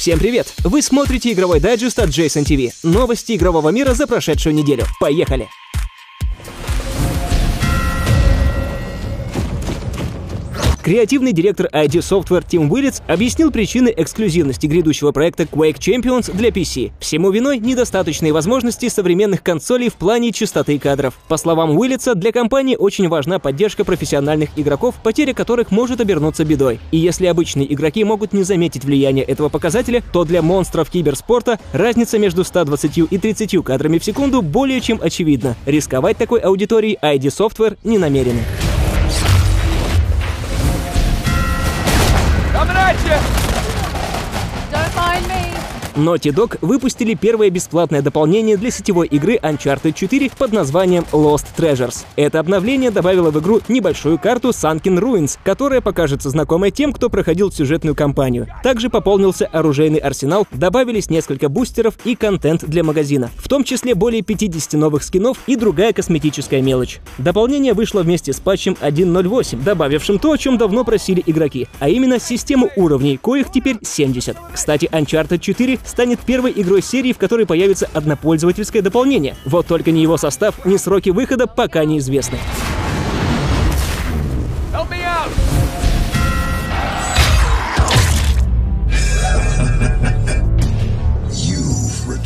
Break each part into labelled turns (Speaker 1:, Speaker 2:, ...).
Speaker 1: Всем привет! Вы смотрите игровой дайджест от Jason TV. Новости игрового мира за прошедшую неделю. Поехали! Креативный директор ID Software Тим Уиллетс объяснил причины эксклюзивности грядущего проекта Quake Champions для PC. Всему виной недостаточные возможности современных консолей в плане частоты кадров. По словам Уиллетса, для компании очень важна поддержка профессиональных игроков, потеря которых может обернуться бедой. И если обычные игроки могут не заметить влияние этого показателя, то для монстров киберспорта разница между 120 и 30 кадрами в секунду более чем очевидна. Рисковать такой аудиторией ID Software не намерены. Naughty Dog выпустили первое бесплатное дополнение для сетевой игры Uncharted 4 под названием Lost Treasures. Это обновление добавило в игру небольшую карту Sunken Ruins, которая покажется знакомой тем, кто проходил сюжетную кампанию. Также пополнился оружейный арсенал, добавились несколько бустеров и контент для магазина, в том числе более 50 новых скинов и другая косметическая мелочь. Дополнение вышло вместе с патчем 1.08, добавившим то, о чем давно просили игроки, а именно систему уровней, коих теперь 70. Кстати, Uncharted 4 станет первой игрой серии, в которой появится однопользовательское дополнение. Вот только ни его состав, ни сроки выхода пока неизвестны.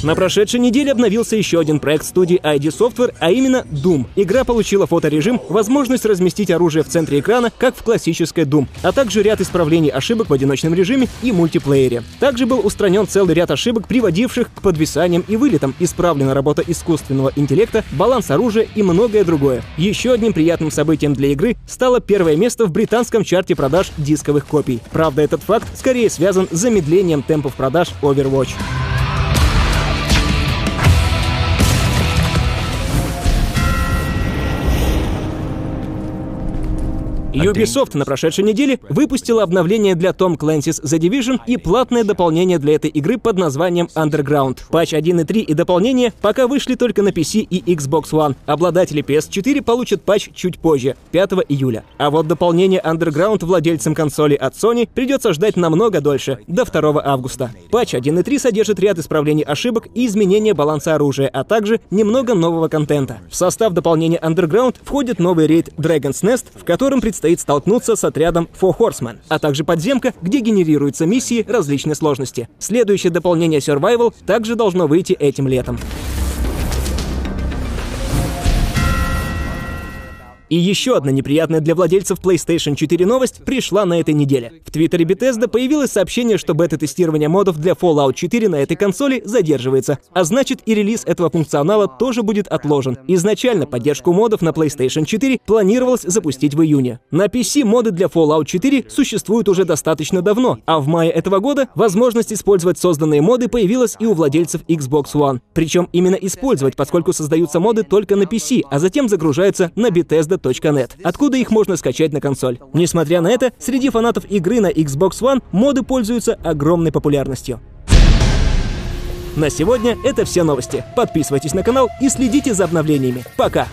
Speaker 1: На прошедшей неделе обновился еще один проект студии ID Software, а именно Doom. Игра получила фоторежим, возможность разместить оружие в центре экрана, как в классической Doom, а также ряд исправлений ошибок в одиночном режиме и мультиплеере. Также был устранен целый ряд ошибок, приводивших к подвисаниям и вылетам, исправлена работа искусственного интеллекта, баланс оружия и многое другое. Еще одним приятным событием для игры стало первое место в британском чарте продаж дисковых копий. Правда, этот факт скорее связан с замедлением темпов продаж Overwatch. Ubisoft на прошедшей неделе выпустила обновление для Tom Clancy's The Division и платное дополнение для этой игры под названием Underground. Патч 1.3 и дополнение пока вышли только на PC и Xbox One. Обладатели PS4 получат патч чуть позже, 5 июля. А вот дополнение Underground владельцам консоли от Sony придется ждать намного дольше, до 2 августа. Патч 1.3 содержит ряд исправлений ошибок и изменения баланса оружия, а также немного нового контента. В состав дополнения Underground входит новый рейд Dragon's Nest, в котором предстоит столкнуться с отрядом Four Horsemen, а также подземка, где генерируются миссии различной сложности. Следующее дополнение Survival также должно выйти этим летом. И еще одна неприятная для владельцев PlayStation 4 новость пришла на этой неделе. В твиттере Bethesda появилось сообщение, что бета-тестирование модов для Fallout 4 на этой консоли задерживается, а значит и релиз этого функционала тоже будет отложен. Изначально поддержку модов на PlayStation 4 планировалось запустить в июне. На PC моды для Fallout 4 существуют уже достаточно давно, а в мае этого года возможность использовать созданные моды появилась и у владельцев Xbox One. Причем именно использовать, поскольку создаются моды только на PC, а затем загружаются на Bethesda Bethesda.net, откуда их можно скачать на консоль. Несмотря на это, среди фанатов игры на Xbox One моды пользуются огромной популярностью. На сегодня это все новости. Подписывайтесь на канал и следите за обновлениями. Пока!